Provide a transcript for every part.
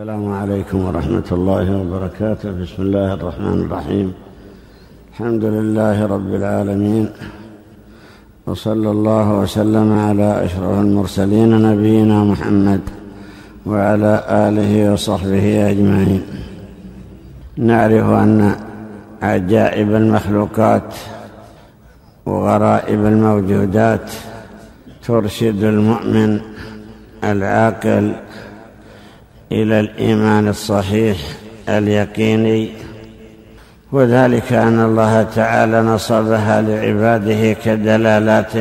السلام عليكم ورحمة الله وبركاته. بسم الله الرحمن الرحيم. الحمد لله رب العالمين. وصلى الله وسلم على أشرف المرسلين نبينا محمد وعلى آله وصحبه أجمعين. نعرف أن عجائب المخلوقات وغرائب الموجودات ترشد المؤمن العاقل إلى الإيمان الصحيح اليقيني وذلك أن الله تعالى نصبها لعباده كدلالات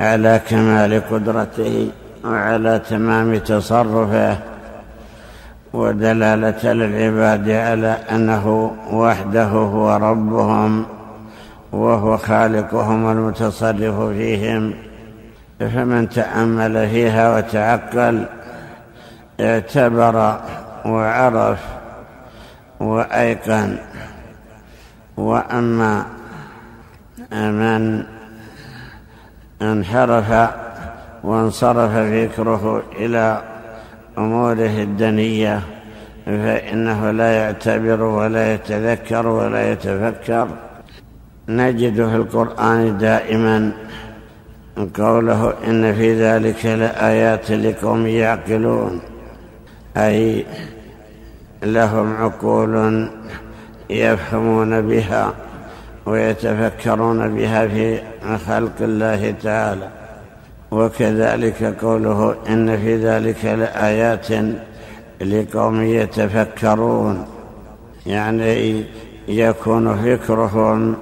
على كمال قدرته وعلى تمام تصرفه ودلالة للعباد على أنه وحده هو ربهم وهو خالقهم المتصرف فيهم. فمن تأمل فيها وتعقل اعتبر وعرف وأيقن وأما من انحرف وانصرف فكره إلى أموره الدنية فإنه لا يعتبر ولا يتذكر ولا يتفكر. نجد في القرآن دائما قوله إن في ذلك لآيات لقوم يعقلون. أي لهم عقول يفهمون بها ويتفكرون بها في خلق الله تعالى. وكذلك قوله إن في ذلك لآيات لقوم يتفكرون. يعني يكون فكرهم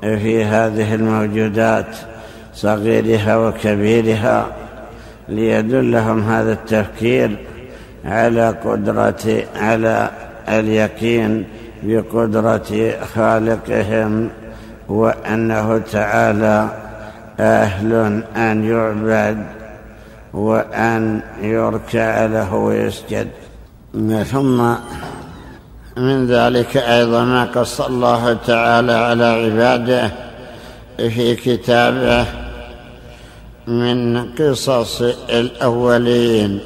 في هذه الموجودات صغيرها وكبيرها ليدلهم هذا التفكير على قدرة على اليقين بقدرة خالقهم وأنه تعالى أهل أن يعبد وأن يركع له ويسجد. ثم من ذلك أيضا ما قص الله تعالى على عباده في كتابه من قصص الأولين.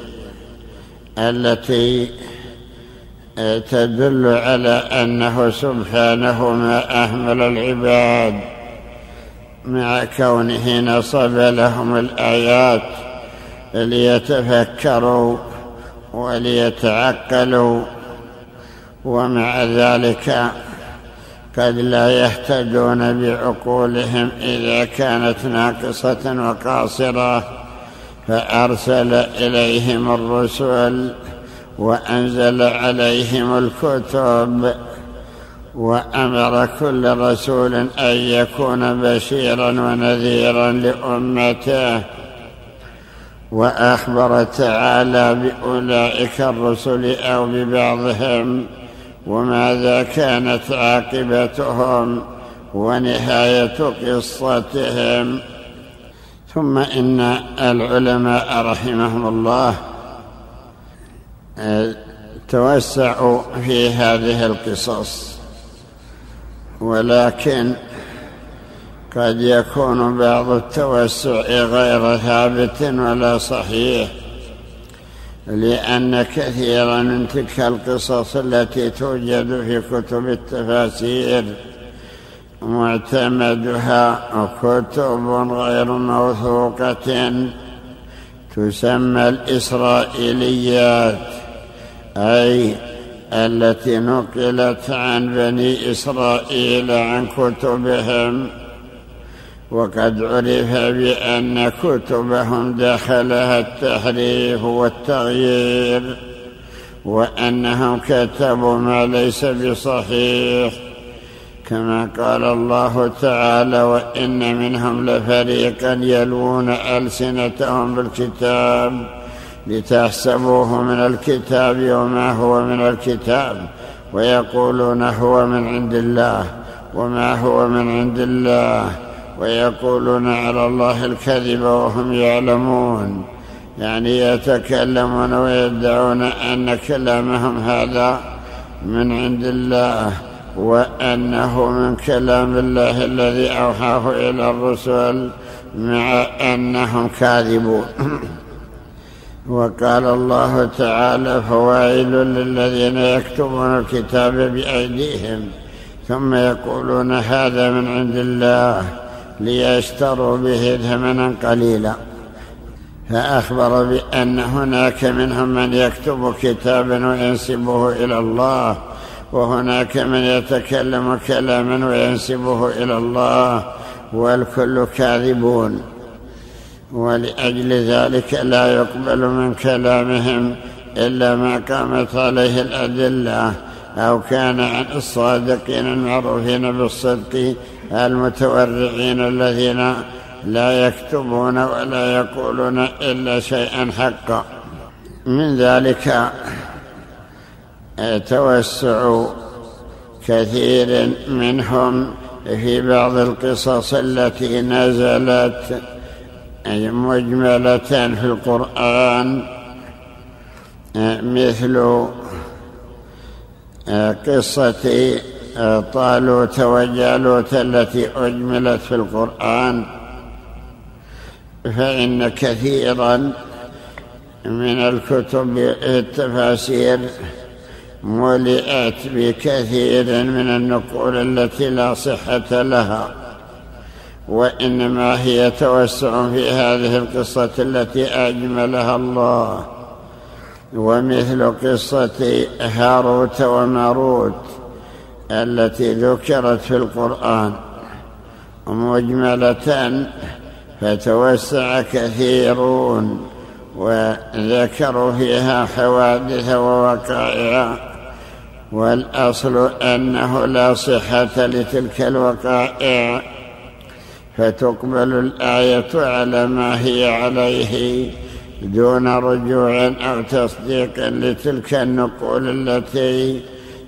التي تدل على أنه سبحانه ما أهمل العباد مع كونه نصب لهم الآيات ليتفكروا وليتعقلوا ومع ذلك قد لا يهتدون بعقولهم إذا كانت ناقصة وقاصرة. فأرسل إليهم الرسل وأنزل عليهم الكتب وأمر كل رسول أن يكون بشيرا ونذيرا لأمته وأخبر تعالى بأولئك الرسل أو ببعضهم وماذا كانت عاقبتهم ونهاية قصتهم ثم إن العلماء رحمهم الله آه، توسعوا في هذه القصص. ولكن قد يكون بعض التوسع غير ثابت ولا صحيح لأن كثيرا من تلك القصص التي توجد في كتب التفاسير معتمدها كتب غير موثوقة. تسمى الإسرائيليات أي التي نقلت عن بني إسرائيل عن كتبهم. وقد عرف بأن كتبهم دخلها التحريف والتغيير وأنهم كتبوا ما ليس بصحيح. كما قال الله تعالى وإن منهم لفريقا يلوون ألسنتهم بالكتاب لتحسبوه من الكتاب وما هو من الكتاب ويقولون هو من عند الله وما هو من عند الله ويقولون على الله الكذب وهم يعلمون يعني يتكلمون ويدعون أن كلامهم هذا من عند الله وأنه من كلام الله الذي أوحاه إلى الرسل مع أنهم كاذبون. وقال الله تعالى فوائل للذين يكتبون الكتاب بأيديهم ثم يقولون هذا من عند الله ليشتروا به ثمنا قليلا. فأخبر بأن هناك منهم من يكتب كتابا وينسبه إلى الله وهناك من يتكلم كلاما وينسبه إلى الله والكل كاذبون. ولأجل ذلك لا يقبل من كلامهم إلا ما قامت عليه الأدلة أو كان عن الصادقين المعروفين بالصدق المتورعين الذين لا يكتبون ولا يقولون إلا شيئا حقا. من ذلك توسع كثير منهم في بعض القصص التي نزلت مجملة في القرآن مثل قصة طالوت وجالوت التي أجملت في القرآن. فإن كثيرا من الكتب التفاسير ملئت بكثير من النقول التي لا صحة لها وإنما هي توسع في هذه القصة التي أجملها الله ومثل قصة هاروت وماروت التي ذكرت في القرآن مجملة فتوسع كثيرون. وذكروا فيها حوادث ووقائع والأصل أنه لا صحة لتلك الوقائع. فتقبل الآية على ما هي عليه دون رجوع أو تصديق لتلك النقول التي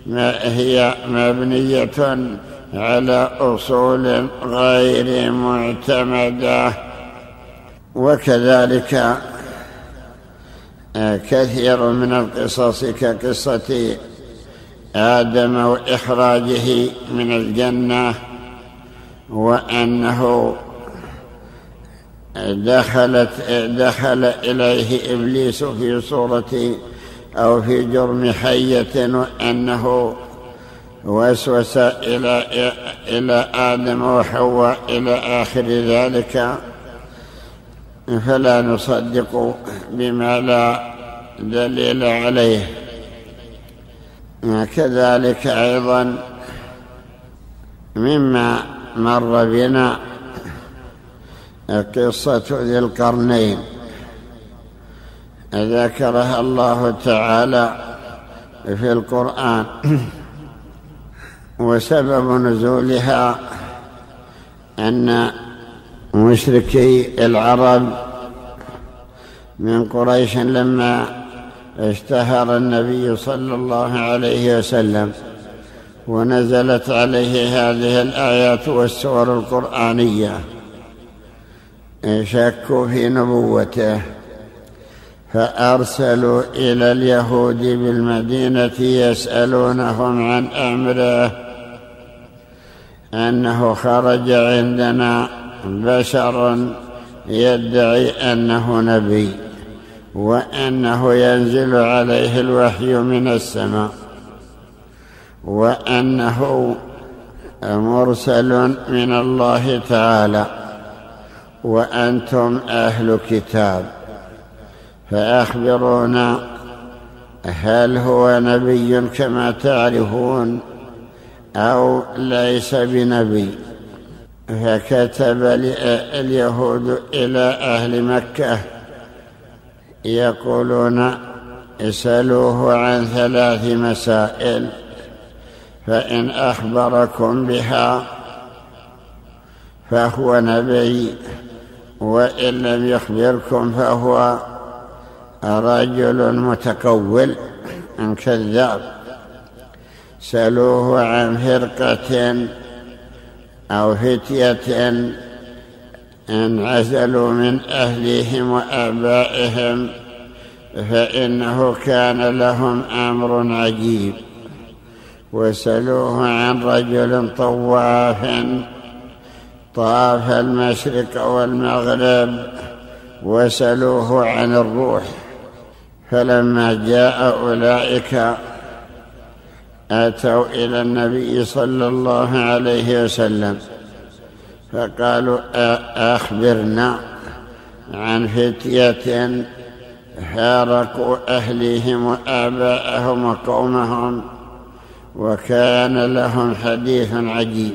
ما هي مبنية على أصول غير معتمدة. وكذلك كثير من القصص كقصة آدم وإخراجه من الجنة وأنه دخلت دخل إليه إبليس في صورة أو في جرم حية وأنه وسوس إلى إلى آدم وحواء إلى آخر ذلك. فلا نصدق بما لا دليل عليه. كذلك أيضا مما مر بنا قصة ذي القرنين. ذكرها الله تعالى في القرآن. وسبب نزولها أن مشركي العرب من قريش لما اشتهر النبي صلى الله عليه وسلم ونزلت عليه هذه الآيات والسور القرآنية. شكوا في نبوته. فأرسلوا إلى اليهود بالمدينة يسألونهم عن أمره أنه خرج عندنا بشر يدعي أنه نبي وأنه ينزل عليه الوحي من السماء وأنه مرسل من الله تعالى وأنتم أهل كتاب فأخبرونا هل هو نبي كما تعرفون أو ليس بنبي فكتب اليهود إلى أهل مكة يقولون اسألوه عن ثلاث مسائل فإن أخبركم بها فهو نبي وإن لم يخبركم فهو رجل متقول كذاب. سألوه عن فرقة أو فتية انعزلوا من أهليهم وآبائهم فإنه كان لهم أمر عجيب. وسلوه عن رجل طواف طاف المشرق والمغرب. وسلوه عن الروح فلما جاء أولئك أتوا إلى النبي صلى الله عليه وسلم فقالوا أخبرنا عن فتية فارقوا أهليهم وآباءهم وقومهم وكان لهم حديث عجيب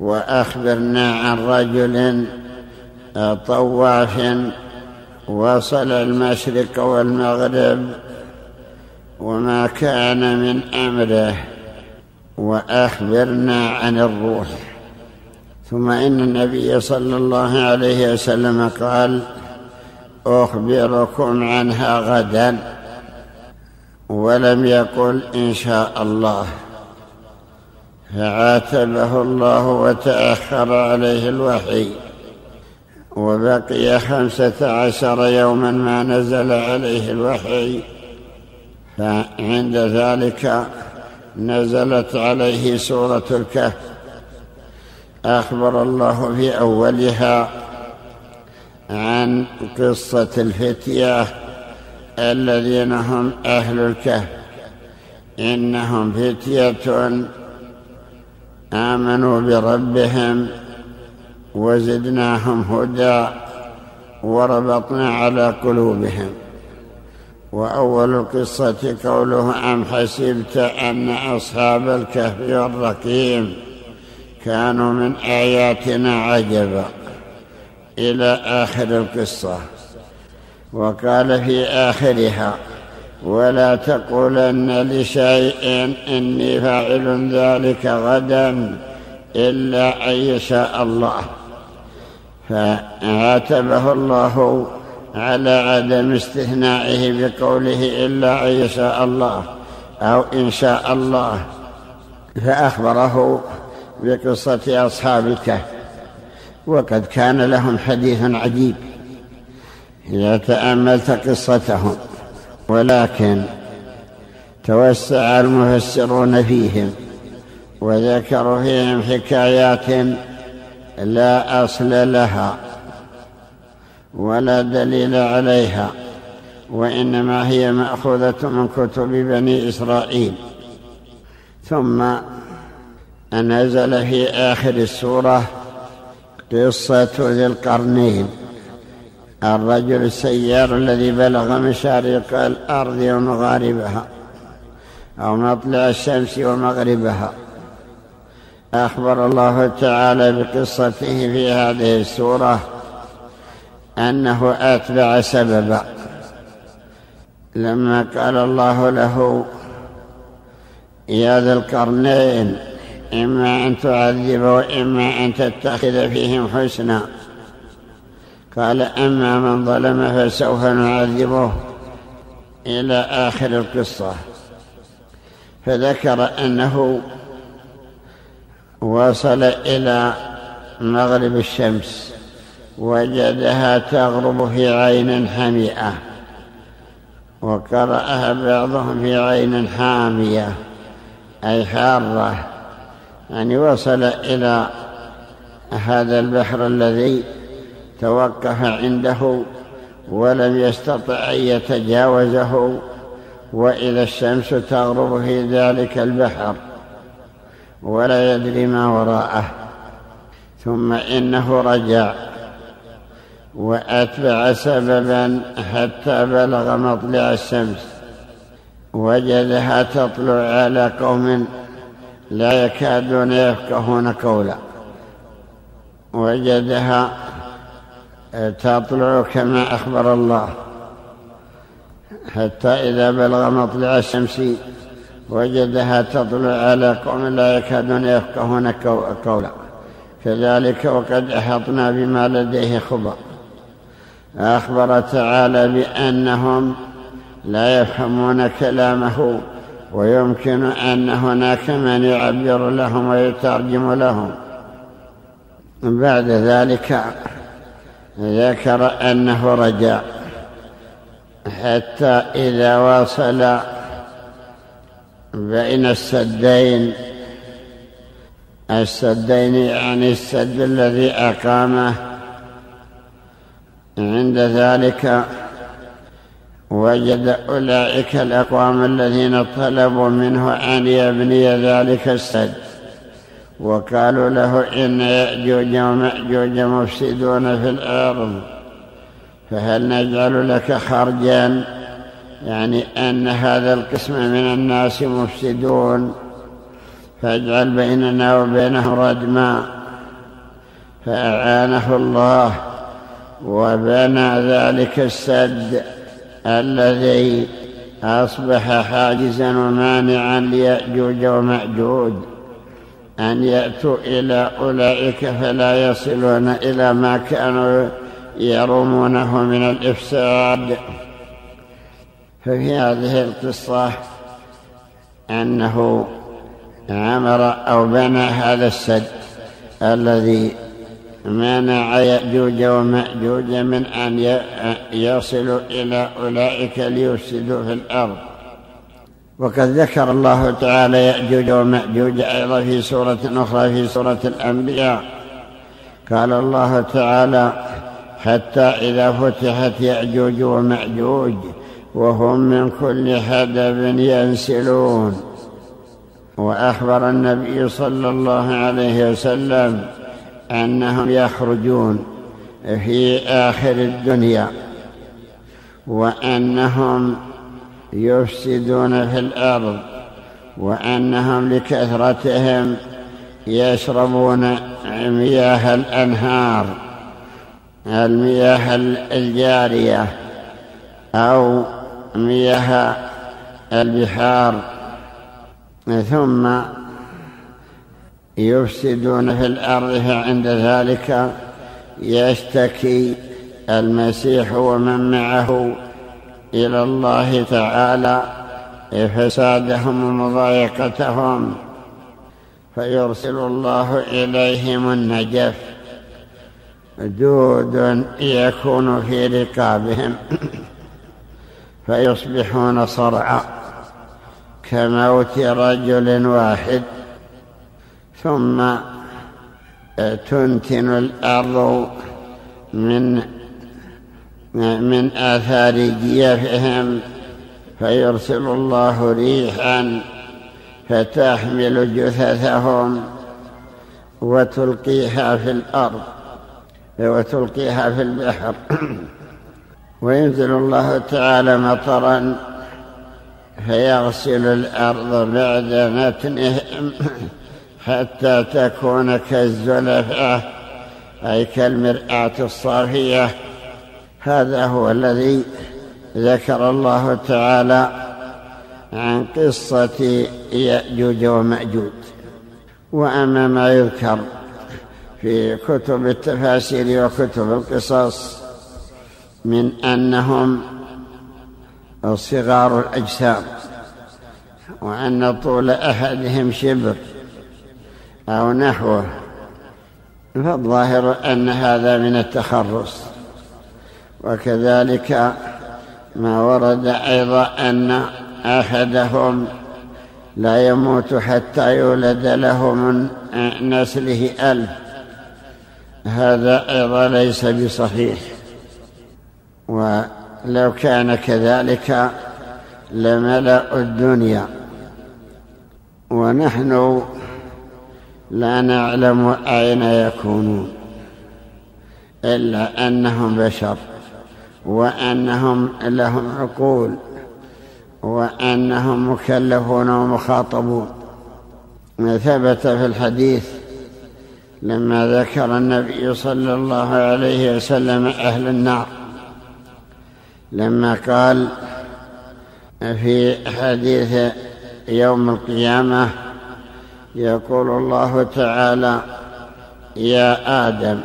وأخبرنا عن رجل طواف وصل المشرق والمغرب وما كان من أمره وأخبرنا عن الروح. ثم إن النبي صلى الله عليه وسلم قال أخبركم عنها غدا. ولم يقل إن شاء الله. فعاتبه الله وتأخر عليه الوحي. وبقي خمسة عشر يوما ما نزل عليه الوحي. فعند ذلك نزلت عليه سورة الكهف. أخبر الله في أولها عن قصة الفتية الذين هم أهل الكهف. إنهم فتية آمنوا بربهم وزدناهم هدى وربطنا على قلوبهم. وأول القصة قوله أم حسبت أن أصحاب الكهف والرقيم كانوا من آياتنا عجبا. إلى آخر القصة. وقال في آخرها ولا تقولن لشيء إني فاعل ذلك غدا إلا أن يشاء الله. فعاتبه الله على عدم استثنائه بقوله إلا أن يشاء الله أو إن شاء الله فأخبره بقصة أصحاب الكهف وقد كان لهم حديث عجيب إذا تأملت قصتهم ولكن توسع المفسرون فيهم وذكروا فيهم حكايات لا أصل لها. ولا دليل عليها وإنما هي مأخوذة من كتب بني إسرائيل. ثم نزل في آخر السورة قصة ذي القرنين الرجل السيار الذي بلغ مشارق الأرض ومغاربها أو مطلع الشمس ومغربها. أخبر الله تعالى بقصته في هذه السورة أنه أتبع سببا لما قال الله له يا ذا القرنين إما أن تعذب وإما أن تتخذ فيهم حسنا. قال أما من ظلم فسوف نعذبه. إلى آخر القصة. فذكر أنه وصل إلى مغرب الشمس. وجدها تغرب في عين حمئة وقرأها بعضهم في عين حامية أي حارة. يعني وصل إلى هذا البحر الذي توقف عنده ولم يستطع أن يتجاوزه وإذا الشمس تغرب في ذلك البحر ولا يدري ما وراءه. ثم إنه رجع. وأتبع سببا حتى بلغ مطلع الشمس. وجدها تطلع على قوم لا يكادون يفقهون قولا. وجدها تطلع كما أخبر الله. حتى إذا بلغ مطلع الشمس وجدها تطلع على قوم لا يكادون يفقهون قولا. كذلك وقد أحطنا بما لديه خبر. أخبر تعالى بأنهم لا يفهمون كلامه ويمكن أن هناك من يعبر لهم ويترجم لهم. بعد ذلك ذكر أنه رجع. حتى إذا وصل بين السدين السدين يعني السد الذي أقامه عند ذلك وجد أولئك الأقوام الذين طلبوا منه أن يبني ذلك السد. وقالوا له إن يأجوج ومأجوج مفسدون في الأرض فهل نجعل لك خرجا؟ يعني أن هذا القسم من الناس مفسدون. فاجعل بيننا وبينهم ردما. فأعانه الله. وبنى ذلك السد الذي أصبح حاجزا ومانعا ليأجوج ومأجوج أن يأتوا إلى أولئك فلا يصلون إلى ما كانوا يرمونه من الإفساد. ففي هذه القصة أنه عمر أو بنى هذا السد الذي منع يأجوج ومأجوج من أن يصلوا إلى أولئك ليفسدوا في الأرض. وقد ذكر الله تعالى يأجوج ومأجوج أيضا في سورة أخرى في سورة الأنبياء. قال الله تعالى حتى إذا فتحت يأجوج ومأجوج وهم من كل حدب ينسلون. وأخبر النبي صلى الله عليه وسلم أنهم يخرجون في آخر الدنيا وأنهم يفسدون في الأرض وأنهم لكثرتهم يشربون مياه الأنهار المياه الجارية أو مياه البحار. ثم يفسدون في الأرض فعند ذلك يشتكي المسيح ومن معه إلى الله تعالى فسادهم ومضايقتهم فيرسل الله إليهم النجف دود يكون في رقابهم فيصبحون صرعا كموت رجل واحد. ثم تنتن الأرض من من آثار جيفهم فيرسل الله ريحا فتحمل جثثهم وتلقيها في الأرض وتلقيها في البحر. وينزل الله تعالى مطرا فيغسل الأرض بعد نتنهم حتى تكون كالزلفة أي كالمرآة الصافية. هذا هو الذي ذكر الله تعالى عن قصة يأجوج ومأجوج. وأما ما يذكر في كتب التفاسير وكتب القصص من أنهم صغار الأجسام وأن طول أحدهم شبر. أو نحوه فالظاهر أن هذا من التخرص. وكذلك ما ورد أيضا أن أحدهم لا يموت حتى يولد له من نسله ألف. هذا أيضا ليس بصحيح. ولو كان كذلك لملأ الدنيا. ونحن لا نعلم أين يكونون إلا أنهم بشر وأنهم لهم عقول وأنهم مكلفون ومخاطبون. ثبت في الحديث لما ذكر النبي صلى الله عليه وسلم أهل النار لما قال في حديث يوم القيامة يقول الله تعالى يا آدم.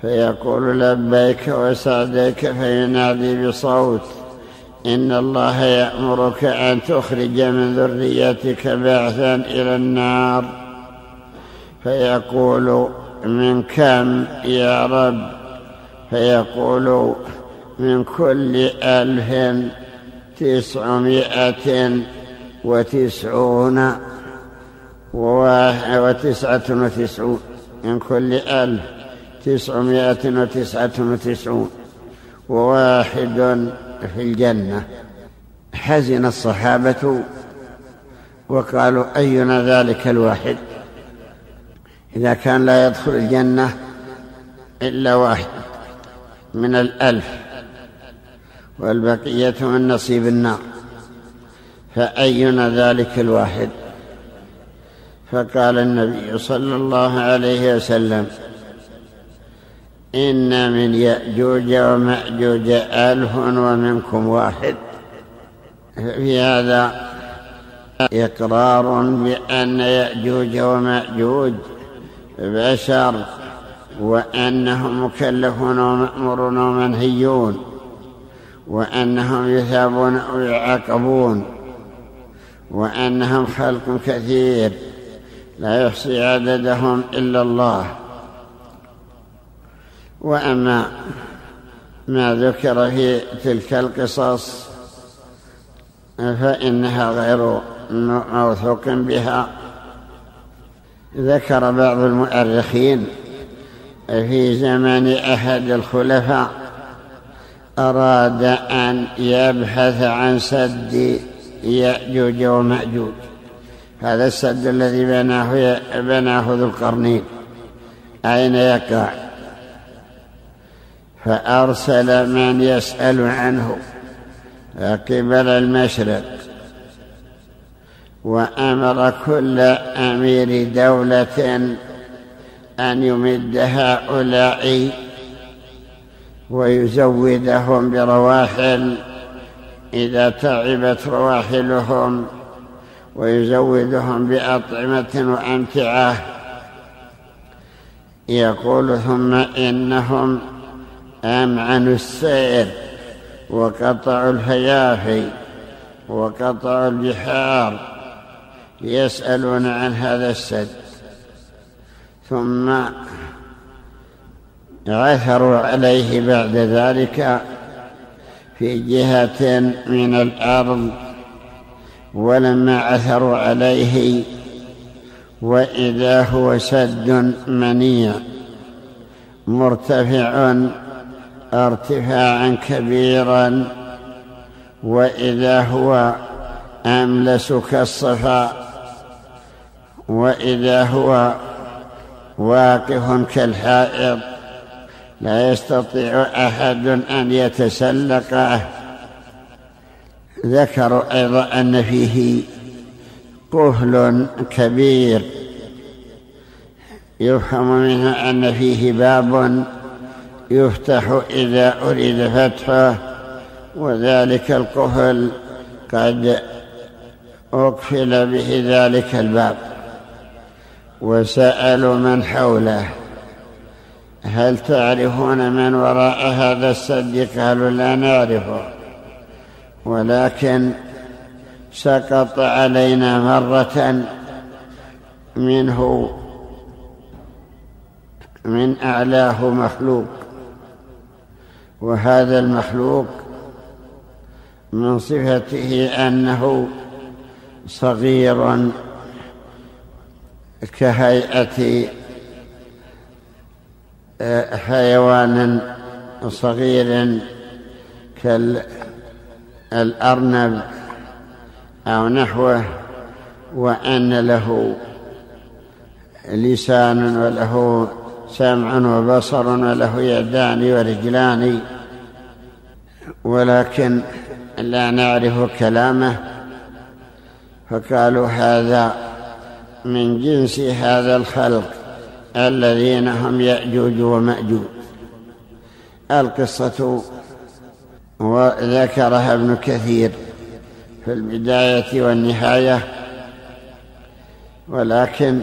فيقول لبيك وسعديك فينادي بصوت إن الله يأمرك أن تخرج من ذريتك بعثا إلى النار. فيقول من كم يا رب؟ فيقول من كل ألف تسعمائة وتسعون وتسعة وتسعون من كل ألف تسعمائة وتسعة وتسعون. وواحد في الجنة. حزن الصحابة وقالوا أينا ذلك الواحد؟ إذا كان لا يدخل الجنة إلا واحد من الألف والبقية من نصيب النار. فأينا ذلك الواحد؟ فقال النبي صلى الله عليه وسلم إن من يأجوج ومأجوج ألف ومنكم واحد. في هذا إقرار بأن يأجوج ومأجوج بشر وأنهم مكلفون ومأمورون ومنهيون وأنهم يثابون أو يعاقبون وأنهم خلق كثير. لا يحصي عددهم إلا الله. وأما ما ذكر في تلك القصص فإنها غير موثوق بها. ذكر بعض المؤرخين في زمن أحد الخلفاء أراد أن يبحث عن سد يأجوج ومأجوج. هذا السد الذي بناه بناه ذو القرنين. أين يقع؟ فأرسل من يسأل عنه. قبل المشرق. وأمر كل أمير دولة أن يمد هؤلاء ويزودهم برواحل إذا تعبت رواحلهم. ويزودهم بأطعمة وأمتعة. يقول ثم إنهم أمعنوا السير وقطعوا الفيافي وقطعوا البحار يسألون عن هذا السد. ثم عثروا عليه بعد ذلك في جهة من الأرض ولما عثروا عليه وإذا هو سد منيع. مرتفع ارتفاعا كبيرا وإذا هو أملس كالصفا وإذا هو واقف كالحائط. لا يستطيع أحد أن يتسلقه. ذكروا أيضا أن فيه قفل كبير. يفهم منه أن فيه باب يفتح إذا أريد فتحه وذلك القفل قد أقفل به ذلك الباب. وسألوا من حوله هل تعرفون من وراء هذا السد قالوا لا نعرفه؟ ولكن سقط علينا مرة منه من أعلاه مخلوق وهذا المخلوق من صفته أنه صغير كهيئة آه، حيوان صغير كالأرنب أو نحوه وأن له لسان وله سمع وبصر وله يدان ورجلان. ولكن لا نعرف كلامه. فقالوا هذا من جنس هذا الخلق الذين هم يأجوج ومأجوج. القصة وذكرها ابن كثير في البداية والنهاية ولكن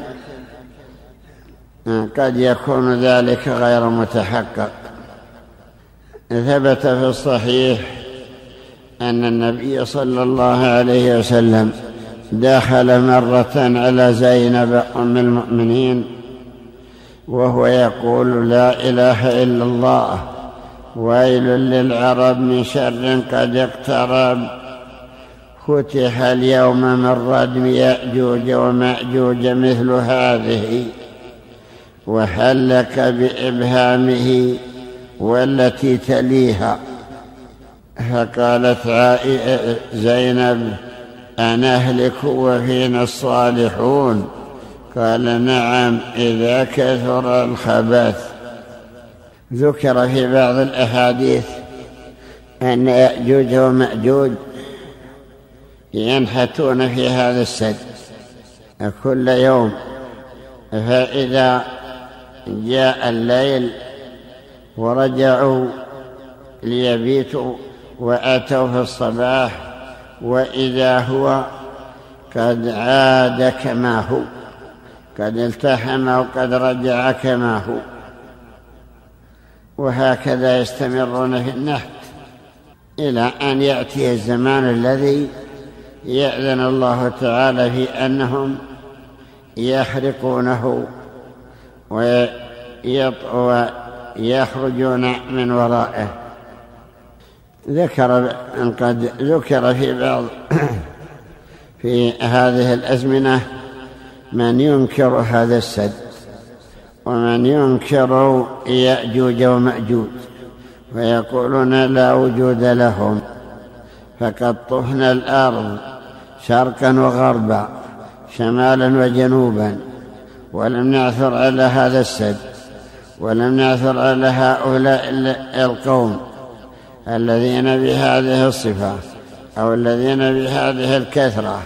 قد يكون ذلك غير متحقق. ثبت في الصحيح أن النبي صلى الله عليه وسلم دخل مرة على زينب أم المؤمنين وهو يقول لا إله إلا الله ويل للعرب من شر قد اقترب. فتح اليوم من ردم يأجوج ومأجوج مثل هذه وحلك بإبهامه والتي تليها. فقالت زينب أنهلك وفينا الصالحون؟ قال نعم إذا كثر الخبث. ذكر في بعض الأحاديث أن يأجوج ومأجوج ينحتون في هذا السد كل يوم فإذا جاء الليل ورجعوا ليبيتوا وأتوا في الصباح وإذا هو قد عاد كما هو قد التحم وقد رجع كما هو. وهكذا يستمرون في النحت إلى أن يأتي الزمان الذي يأذن الله تعالى في أنهم يحرقونه ويخرجون من ورائه. ذكر قد ذكر في بعض في هذه الأزمنة من ينكر هذا السد. ومن ينكر يأجوج ومأجوج ويقولون لا وجود لهم فقد طفنا الأرض شرقا وغربا شمالا وجنوبا ولم نعثر على هذا السد ولم نعثر على هؤلاء القوم الذين بهذه الصفة أو الذين بهذه الكثرة.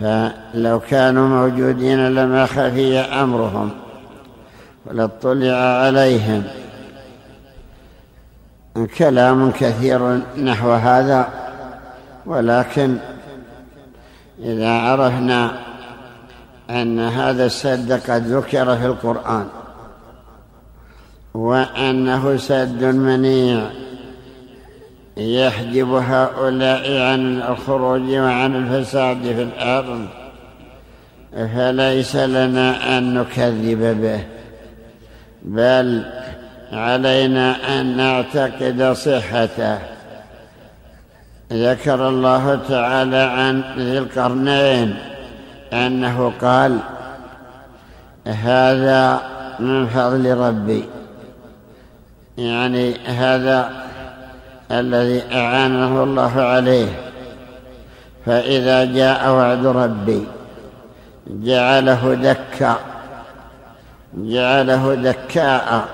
فلو كانوا موجودين لما خفي أمرهم. ولاطلع عليهم. كلام كثير نحو هذا ولكن إذا عرفنا أن هذا السد قد ذكر في القرآن وأنه سد منيع يحجب هؤلاء عن الخروج وعن الفساد في الأرض فليس لنا أن نكذب به. بل علينا أن نعتقد صحته. ذكر الله تعالى عن ذي القرنين أنه قال هذا من فضل ربي. يعني هذا الذي أعانه الله عليه. فإذا جاء وعد ربي جعله دكا. جعله دكاء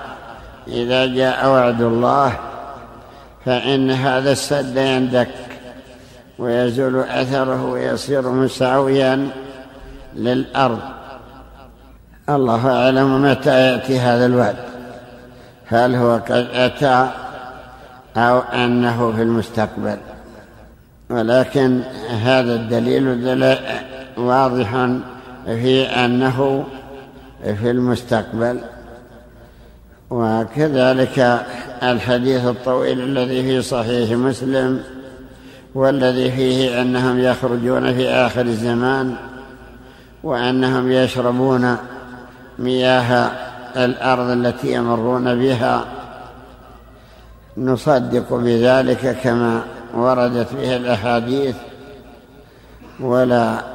إذا جاء وعد الله فإن هذا السد يندك ويزول أثره ويصير مساويا للأرض. الله أعلم متى يأتي هذا الوعد. هل هو قد أتى أو أنه في المستقبل. ولكن هذا الدليل واضح في أنه في المستقبل وكذلك الحديث الطويل الذي في صحيح مسلم والذي فيه أنهم يخرجون في آخر الزمان وأنهم يشربون مياه الأرض التي يمرون بها. نصدق بذلك كما وردت به الأحاديث ولا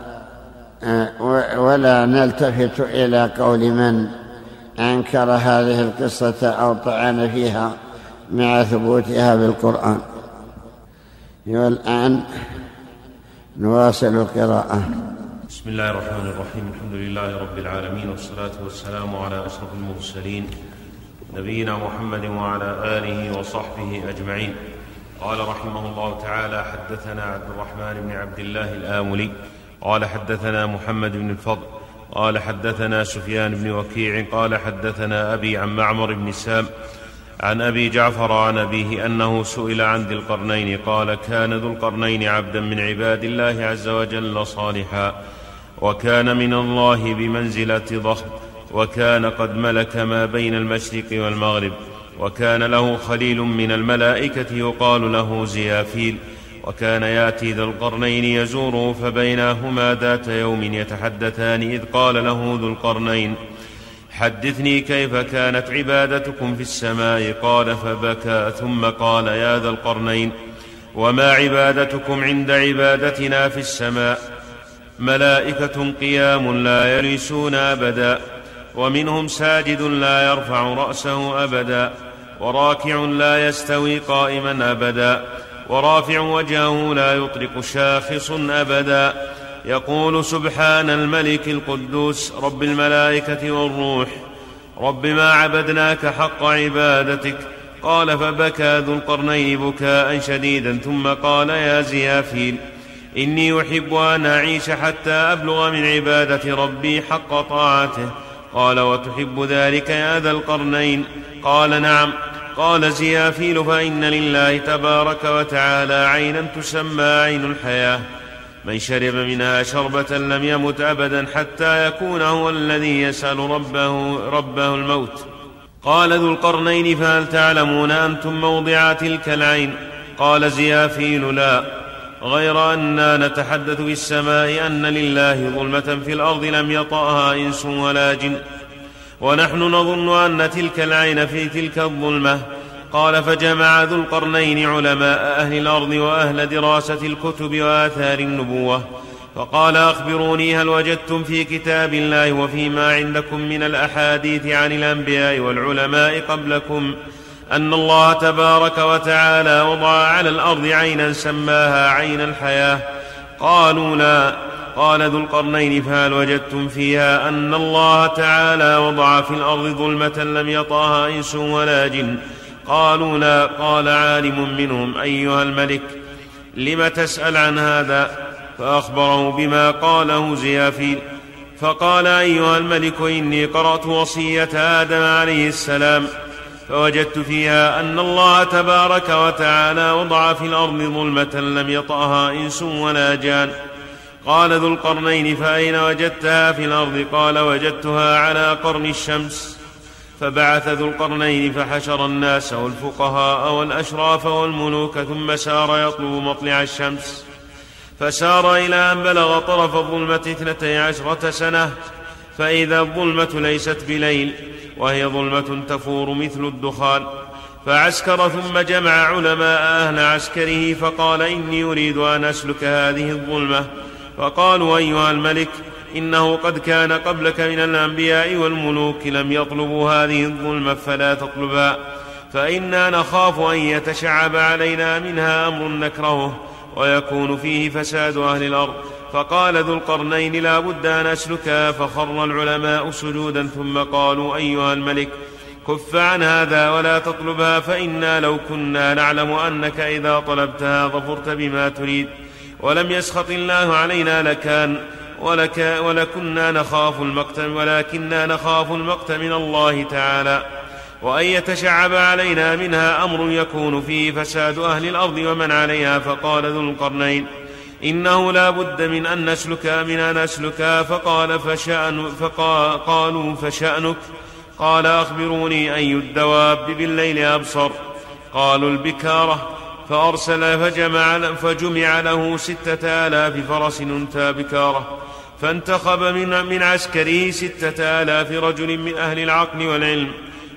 ولا نلتفت إلى قول من أنكر هذه القصة أو طعن فيها مع ثبوتها بالقرآن. والان نواصل القراءة. بسم الله الرحمن الرحيم. الحمد لله رب العالمين والصلاة والسلام على أشرف المرسلين نبينا محمد وعلى آله وصحبه أجمعين. قال رحمه الله تعالى حدثنا عبد الرحمن بن عبد الله الآملي قال حدثنا محمد بن الفضل قال حدثنا سفيان بن وكيع قال حدثنا أبي عن معمر بن سام عن أبي جعفر عن أبيه أنه سئل عن ذي القرنين قال كان ذو القرنين عبدا من عباد الله عز وجل صالحا وكان من الله بمنزلة ضخم وكان قد ملك ما بين المشرق والمغرب وكان له خليل من الملائكة يقال له زيافيل وكان ياتي ذا القرنين يزوره فبينهما ذات يوم يتحدثان إذ قال له ذو القرنين حدثني كيف كانت عبادتكم في السماء؟ قال فبكى. ثم قال يا ذا القرنين وما عبادتكم عند عبادتنا في السماء؟ ملائكة قيام لا يريسون أبدا ومنهم ساجد لا يرفع رأسه أبدا وراكع لا يستوي قائما أبدا ورافع وجهه لا يطرق شاخص أبدا. يقول سبحان الملك القدوس رب الملائكة والروح. رب ما عبدناك حق عبادتك. قال فبكى ذو القرنين بكاء شديدا ثم قال يا زيافيل إني أحب أن أعيش حتى أبلغ من عبادة ربي حق طاعته. قال وتحب ذلك يا ذا القرنين؟ قال نعم. قال زيافيل فإن لله تبارك وتعالى عينا تسمى عين الحياة. من شرب منها شربة لم يمت أبدا حتى يكون هو الذي يسأل ربه, ربه الموت. قال ذو القرنين فهل تعلمون أنتم موضع تلك العين؟ قال زيافيل لا. غير أنا نتحدث في السماء أن لله ظلمة في الأرض لم يطأها إنس ولا جن. ونحن نظن أن تلك العين في تلك الظلمة. قال فجمع ذو القرنين علماء أهل الأرض وأهل دراسة الكتب وآثار النبوة. فقال أخبروني هل وجدتم في كتاب الله وفيما عندكم من الأحاديث عن الأنبياء والعلماء قبلكم أن الله تبارك وتعالى وضع على الأرض عينا سماها عين الحياة. قالوا لا. قال ذو القرنين فهل وجدتم فيها أن الله تعالى وضع في الأرض ظلمة لم يطاها إنس ولا جن؟ قالوا لا. قال عالم منهم أيها الملك لم تسأل عن هذا؟ فأخبره بما قاله زيافيل. فقال أيها الملك إني قرأت وصية آدم عليه السلام فوجدت فيها أن الله تبارك وتعالى وضع في الأرض ظلمة لم يطأها إنس ولا جان. قال ذو القرنين فأين وجدتها في الأرض؟ قال وجدتها على قرن الشمس. فبعث ذو القرنين فحشر الناس والفقهاء والأشراف والملوك ثم سار يطلب مطلع الشمس. فسار إلى أن بلغ طرف الظلمة اثنتي عشرة سنة. فإذا الظلمة ليست بليل وهي ظلمة تفور مثل الدخان. فعسكر ثم جمع علماء أهل عسكره فقال إني أريد أن أسلك هذه الظلمة. فقالوا أيها الملك إنه قد كان قبلك من الأنبياء والملوك لم يطلبوا هذه الظلمة فلا تطلبها فإنا نخاف أن يتشعب علينا منها أمر نكرهه ويكون فيه فساد أهل الأرض. فقال ذو القرنين لا بد أن أسلكها فخر العلماء سجودا ثم قالوا أيها الملك كف عن هذا ولا تطلبها فإنا لو كنا نعلم أنك إذا طلبتها ظفرت بما تريد. ولم يسخط الله علينا لكان ولك ولكنا نخاف المقت ولكنا نخاف المقت من الله تعالى. وأن يتشعب علينا منها أمر يكون فيه فساد أهل الأرض ومن عليها فقال ذو القرنين. إنه لا بد من أن نسلك من أن نسلك. فقال فشأن فقالوا فشأنك. قال أخبروني أي الدواب بالليل أبصر. قالوا البكارة. فأرسل فجمع, فجمع له ستة آلاف فرس أنثى بكارة فانتخب من, من عسكره ستة آلاف رجل من أهل العقل والعلم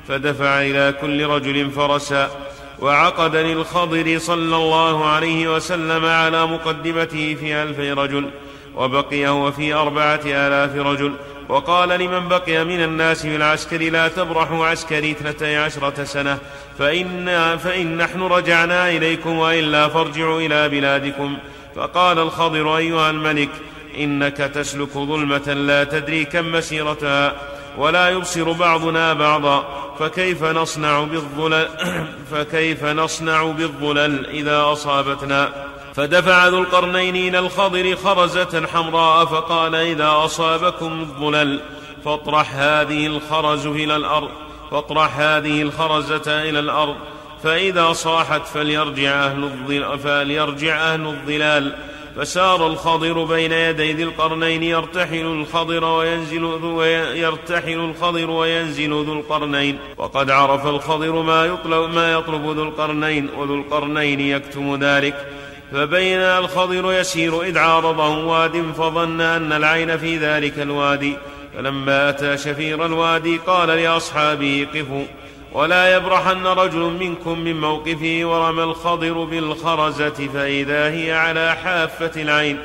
فدفع إلى كل رجل فرسا وعقد للخضر صلى الله عليه وسلم على مقدمته في ألف رجل وبقي هو في أربعة آلاف رجل وقال لمن بقي من الناس في العسكر لا تبرحوا عسكري اثنتي عشرة سنة فإن, فإن نحن رجعنا إليكم وإلا فارجعوا إلى بلادكم. فقال الخضر أيها الملك إنك تسلك ظلمة لا تدري كم مسيرتها ولا يبصر بعضنا بعضا فكيف نصنع بالظلل فكيف نصنع بالظلل إذا أصابتنا؟ فدفع ذو القرنين إلى الخضر خرزة حمراء فقال إذا أصابكم الظلل فاطرح هذه الخرز إلى الأرض فاطرح هذه الخرزة إلى الأرض فإذا صاحت فليرجع أهل الظلال, فليرجع أهل الظلال. فسار الخضر بين يدي ذي القرنين يرتحل الخضر وينزل ذو يرتحل الخضر وينزل ذو القرنين. وقد عرف الخضر ما يطلب ما يطلب ذو القرنين وذو القرنين يكتم ذلك. فبين الخضر يسير إذ عارضه واد فظن أن العين في ذلك الوادي. فلما أتى شفير الوادي قال لأصحابه قفوا. ولا يبرحن رجل منكم من موقفه ورمى الخضر بالخرزة فإذا هي على حافة العين.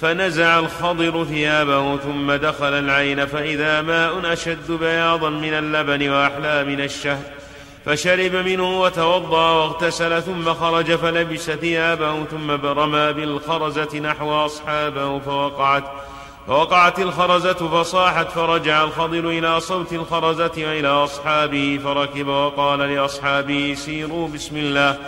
فنزع الخضر ثيابه ثم دخل العين فإذا ماء أشد بياضا من اللبن وأحلى من الشهد. فشرب منه وتوضأ واغتسل ثم خرج فلبس ثيابه ثم رمى بالخرزة نحو أصحابه فوقعت فوقعت الخرزة فصاحت فرجع الخضر إلى صوت الخرزة وإلى أصحابه فركب وقال لأصحابه سيروا بسم الله.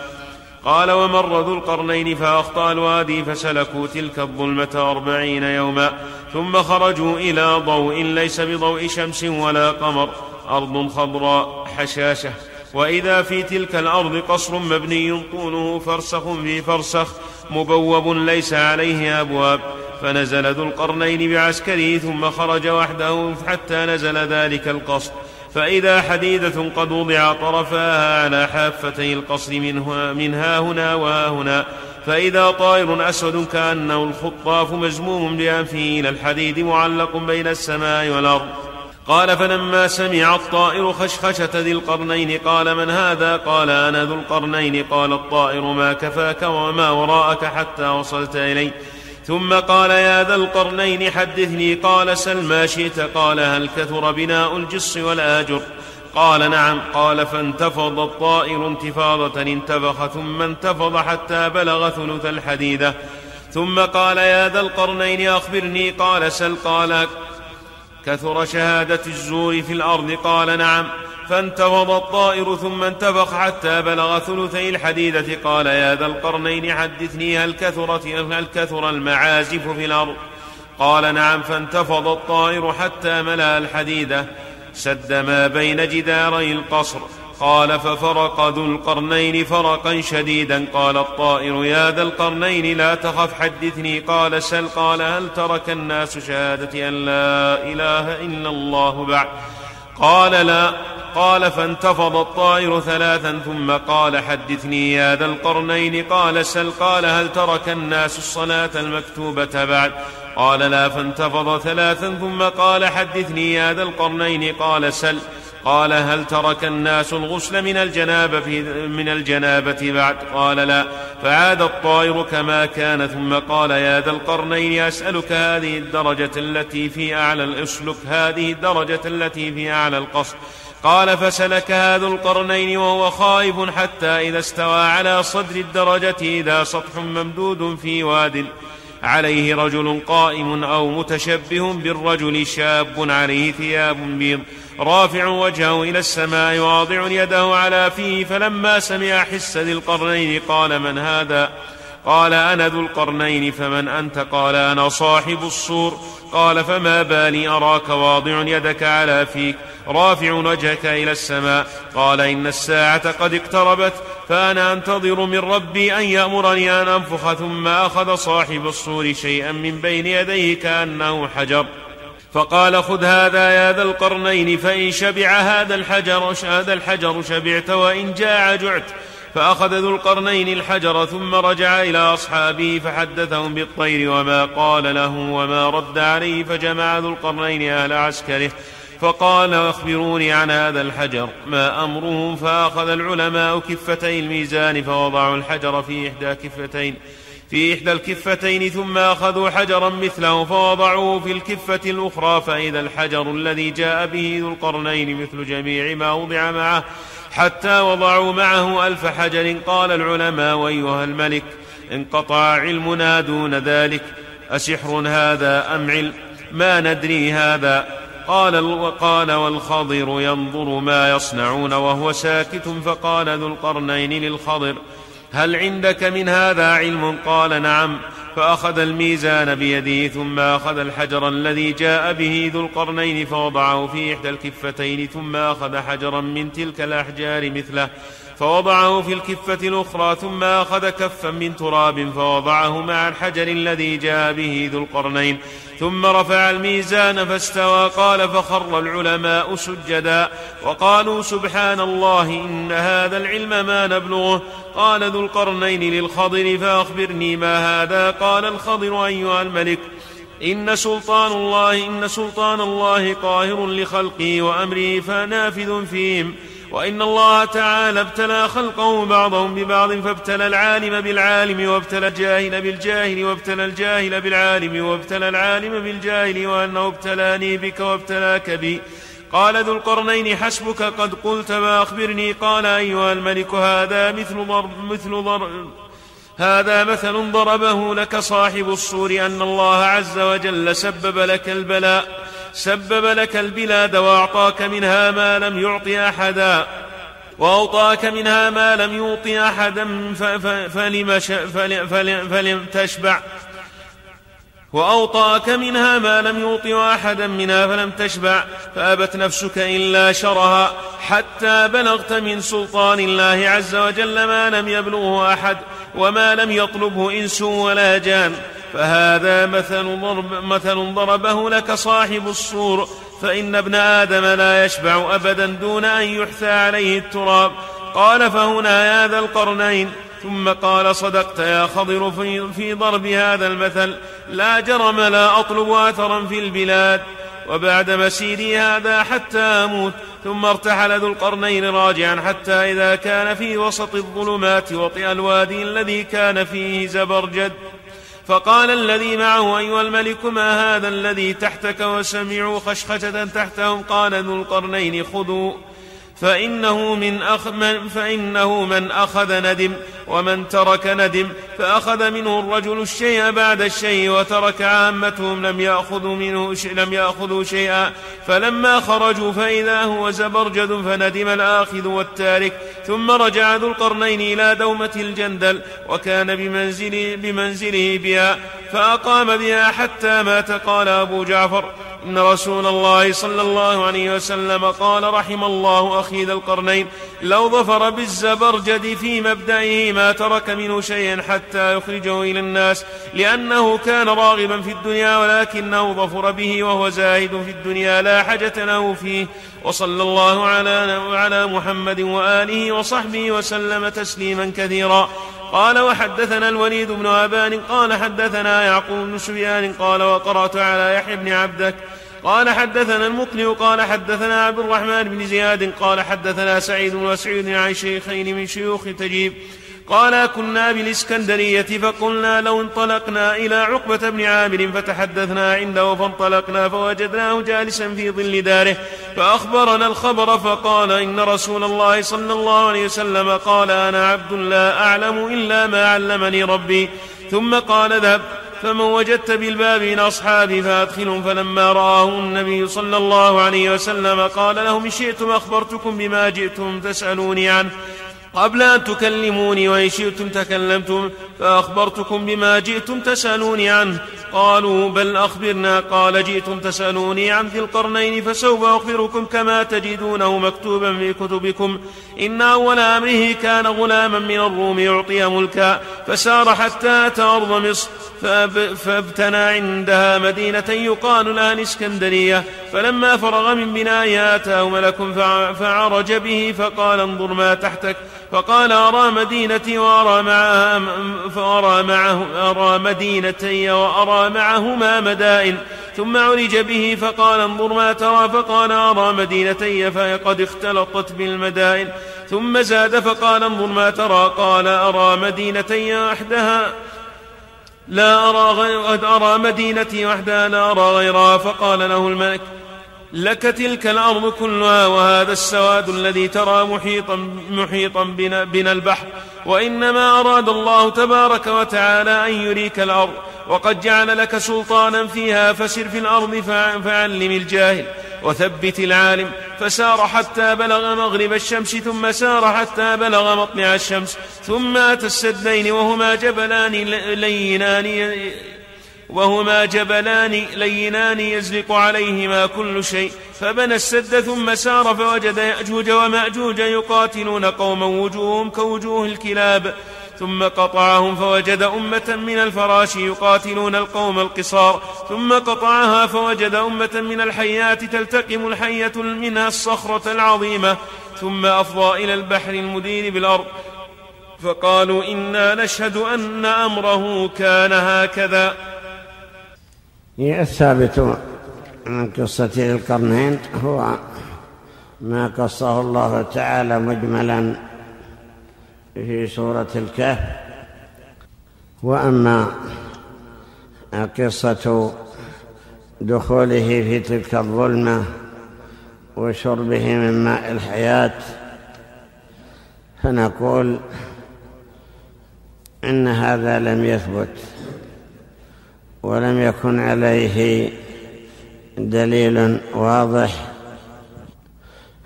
قال ومر ذو القرنين فأخطأ الوادي فسلكوا تلك الظلمة أربعين يوما ثم خرجوا إلى ضوء ليس بضوء شمس ولا قمر أرض خضراء حشاشة وإذا في تلك الأرض قصر مبني طوله فرسخ في فرسخ مبوب ليس عليه أبواب. فنزل ذو القرنين بعسكره ثم خرج وحده حتى نزل ذلك القصر. فإذا حديدة قد وضع طرفاها على حافتي القصر منها, منها هنا وها هنا فإذا طائر أسود كأنه الخطاف مزموم بأنفه إلى الحديد معلق بين السماء والأرض. قال فلما سمع الطائر خشخشة ذي القرنين قال من هذا؟ قال أنا ذو القرنين. قال الطائر ما كفاك وما وراءك حتى وصلت إلي. ثم قال يا ذا القرنين حدثني. قال سل ما شئت. قال هل كثر بناء الجص والآجر؟ قال نعم. قال فانتفض الطائر انتفاضة انتفخ ثم انتفض حتى بلغ ثلث الحديدة. ثم قال يا ذا القرنين أخبرني. قال سل. قال كثر شهادة الزور في الأرض. قال نعم. فانتفض الطائر ثم انتفخ حتى بلغ ثلثي الحديدة. قال يا ذا القرنين حدثني هل كثرت هل كثر المعازف في الأرض؟ قال نعم. فانتفض الطائر حتى ملأ الحديدة. سد ما بين جداري القصر. قال ففرق ذو القرنين فرقا شديدا. قال الطائر يا ذا القرنين لا تخف حدثني. قال سل قال هل ترك الناس شهادة أن لا إله إلا الله بعد؟ قال لا. قال فانتفض الطائر ثلاثا ثم قال حدثني يا ذا القرنين. قال سل قال هل ترك الناس الصلاة المكتوبة بعد؟ قال لا فانتفض ثلاثا ثم قال حدثني يا ذا القرنين. قال سل قال هل ترك الناس الغسل من الجنابة في من الجنابة بعد؟ قال لا. فعاد الطائر كما كان ثم قال يا ذا القرنين أسألك هذه الدرجة التي في أعلى الأسلك هذه الدرجة التي في أعلى القصر. قال فسلك ذو القرنين وهو خائف حتى إذا استوى على صدر الدرجة إذا سطح ممدود في واد. عليه رجل قائم أو متشبه بالرجل شاب عليه ثياب بيض. رافع وجهه إلى السماء واضع يده على فيه فلما سمع حس ذي القرنين قال من هذا؟ قال أنا ذو القرنين فمن أنت؟ قال أنا صاحب الصور. قال فما بالي أراك واضع يدك على فيك رافع وجهك إلى السماء. قال إن الساعة قد اقتربت فأنا أنتظر من ربي أن يأمرني أن أنفخ ثم أخذ صاحب الصور شيئا من بين يديه كأنه حجر. فقال خذ هذا يا ذا القرنين فإن شبع هذا الحجر هذا الحجر شبعت وإن جاع جعت. فأخذ ذو القرنين الحجر ثم رجع إلى أصحابه فحدثهم بالطير وما قال له وما رد عليه فجمع ذو القرنين أهل عسكره. فقال أخبروني عن هذا الحجر ما أمره فأخذ العلماء كفتي الميزان فوضعوا الحجر في إحدى كفتين. في إحدى الكفتين ثم أخذوا حجرا مثله فوضعوه في الكفة الأخرى فإذا الحجر الذي جاء به ذو القرنين مثل جميع ما وضع معه حتى وضعوا معه ألف حجر قال العلماء وأيها الملك انقطع علمنا دون ذلك أسحر هذا أم علم؟ ما ندري هذا. قال وقال والخضر ينظر ما يصنعون وهو ساكت فقال ذو القرنين للخضر هل عندك من هذا علم؟ قال نعم. فأخذ الميزان بيده ثم أخذ الحجر الذي جاء به ذو القرنين فوضعه في إحدى الكفتين ثم أخذ حجرا من تلك الأحجار مثله فوضعه في الكفة الأخرى ثم أخذ كفا من تراب فوضعه مع الحجر الذي جاء به ذو القرنين. ثم رفع الميزان فاستوى قال فخر العلماء سجدا وقالوا سبحان الله إن هذا العلم ما نبلغه. قال ذو القرنين للخضر فأخبرني ما هذا. قال الخضر أيها الملك إن سلطان الله إن سلطان الله قاهر لخلقه وأمره فنافذ فيهم. وإن الله تعالى ابتلى خلقه بعضهم ببعض فابتلى العالم بالعالم وابتلى الجاهل بالجاهل وابتلى الجاهل بالعالم وابتلى العالم بالجاهل وأنه ابتلاني بك وابتلاك بي. قال ذو القرنين حسبك قد قلت ما أخبرني. قال أيها الملك هذا مثل ضرب مثل ضرب هذا مثل ضربه لك صاحب الصور أن الله عز وجل سبب لك البلاء. سبب لك البلاد وأعطاك منها ما لم يعط أحدا. وأوطاك منها ما لم يعط أحدا فلم, فلم, فلم تشبع. وأوطاك منها ما لم يوط أحدا منها فلم تشبع. فأبت نفسك إلا شرها. حتى بلغت من سلطان الله عز وجل ما لم يبلغه أحد وما لم يطلبه إنس ولا جان. فهذا مثل ضرب مثل ضربه لك صاحب الصور فإن ابن آدم لا يشبع أبدا دون أن يحثى عليه التراب. قال فهنا يا ذا القرنين. ثم قال صدقت يا خضر في, في ضرب هذا المثل. لا جرم لا أطلب أثرا في البلاد. وبعد مسيري هذا حتى أموت. ثم ارتحل ذو القرنين راجعا حتى إذا كان في وسط الظلمات وطئ الوادي الذي كان فيه زبرجد. فقال الذي معه أيها الملك ما هذا الذي تحتك وسمعوا خشخشة تحتهم؟ قال ذو القرنين خذوا. فإنه من, أخ من فإنه من أخذ ندم ومن ترك ندم فأخذ منه الرجل الشيء بعد الشيء وترك عامتهم لم يأخذوا منه لم يأخذوا شيئا. فلما خرجوا فإذا هو زبرجد فندم الآخذ والتارك. ثم رجع ذو القرنين إلى دومة الجندل وكان بمنزله, بمنزله بها فأقام بها حتى مات. قال أبو جعفر إن رسول الله صلى الله عليه وسلم قال رحم الله أخي القرنين. لو ظفر بالزبرجد في مبدئه ما ترك منه شيئا حتى يخرجه إلى الناس لأنه كان راغبا في الدنيا ولكنه ظفر به وهو زاهد في الدنيا لا حاجة له فيه. وصلى الله على على محمد وآله وصحبه وسلم تسليما كثيرا. قال وحدثنا الوليد بن أبان قال حدثنا يعقوب بن سفيان قال وقرأت على يحيى بن عبدك. قال حدثنا المقنع قال حدثنا عبد الرحمن بن زياد قال حدثنا سعيد مسعود عن شيخين من شيوخ تجيب قال كنا بالإسكندرية فقلنا لو انطلقنا إلى عقبة بن عامر فتحدثنا عنده فانطلقنا فوجدناه جالسا في ظل داره فأخبرنا الخبر فقال إن رسول الله صلى الله عليه وسلم قال أنا عبد لا أعلم إلا ما علمني ربي ثم قال ذهب. فمن وجدت بالباب من أصحابي فأدخلهم فلما رآه النبي صلى الله عليه وسلم قال لهم إن شئتم أخبرتكم بما جئتم تسألوني عنه. قبل أن تكلموني وإن شئتم تكلمتم فأخبرتكم بما جئتم تسألوني عنه. قالوا بل أخبرنا. قال جئتم تسألوني عن ذي القرنين فسوف أخبركم كما تجدونه مكتوبا في كتبكم. إن أول أمره كان غلاما من الروم يعطي ملكا. فسار حتى أتى أرض مصر. فابتنى عندها مدينة يقال لها الإسكندرية فلما فرغ من بنائها أتاه ملك فعرج به فقال انظر ما تحتك. فقال أرى مدينتي وأرى معها فأرى معه أرى مدينتي وأرى معهما مدائن ثم عرج به فقال انظر ما ترى فقال أرى مدينتي فقد اختلطت بالمدائن ثم زاد فقال انظر ما ترى قال أرى مدينتي وحدها لا أرى غير أرى مدينتي وحدها لا أرى غيرها فقال له الملك لك تلك الأرض كلها وهذا السواد الذي ترى محيطا محيطا بنا, بنا البحر. وإنما أراد الله تبارك وتعالى أن يريك الأرض. وقد جعل لك سلطانا فيها فسر في الأرض فعلم الجاهل. وثبت العالم فسار حتى بلغ مغرب الشمس ثم سار حتى بلغ مطلع الشمس. ثم أتى السدين وهما جبلان لينان وهما جبلان لينان يزلق عليهما كل شيء فبنى السد ثم سار فوجد يأجوج ومأجوج يقاتلون قوما وجوههم كوجوه الكلاب ثم قطعهم فوجد أمة من الفراش يقاتلون القوم القصار ثم قطعها فوجد أمة من الحيات تلتقم الحية منها الصخرة العظيمة ثم أفضى إلى البحر المدير بالأرض. فقالوا إنا نشهد أن أمره كان هكذا. الثابت من قصة القرنين هو ما قصه الله تعالى مجملا في سورة الكهف. وأما قصة دخوله في تلك الظلمة وشربه من ماء الحياة فنقول إن هذا لم يثبت. ولم يكن عليه دليل واضح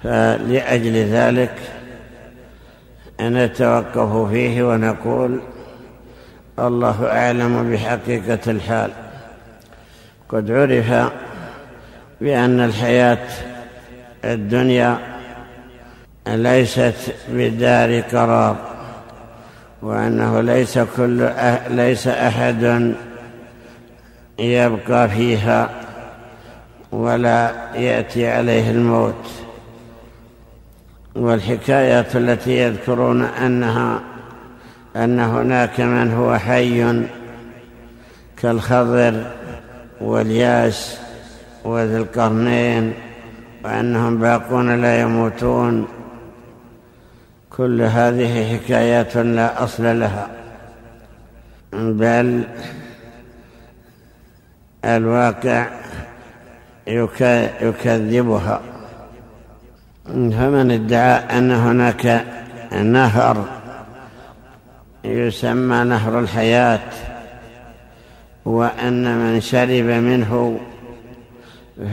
فلأجل ذلك نتوقف فيه ونقول الله أعلم بحقيقة الحال. قد عرف بأن الحياة الدنيا ليست بدار قرار وأنه ليس كل ليس أحد يبقى فيها ولا يأتي عليه الموت. والحكايات التي يذكرون أنها أن هناك من هو حي كالخضر والياس وذي القرنين وأنهم باقون لا يموتون. كل هذه حكايات لا أصل لها. بل الواقع يكذبها. فمن ادعى أن هناك نهر يسمى نهر الحياة وأن من شرب منه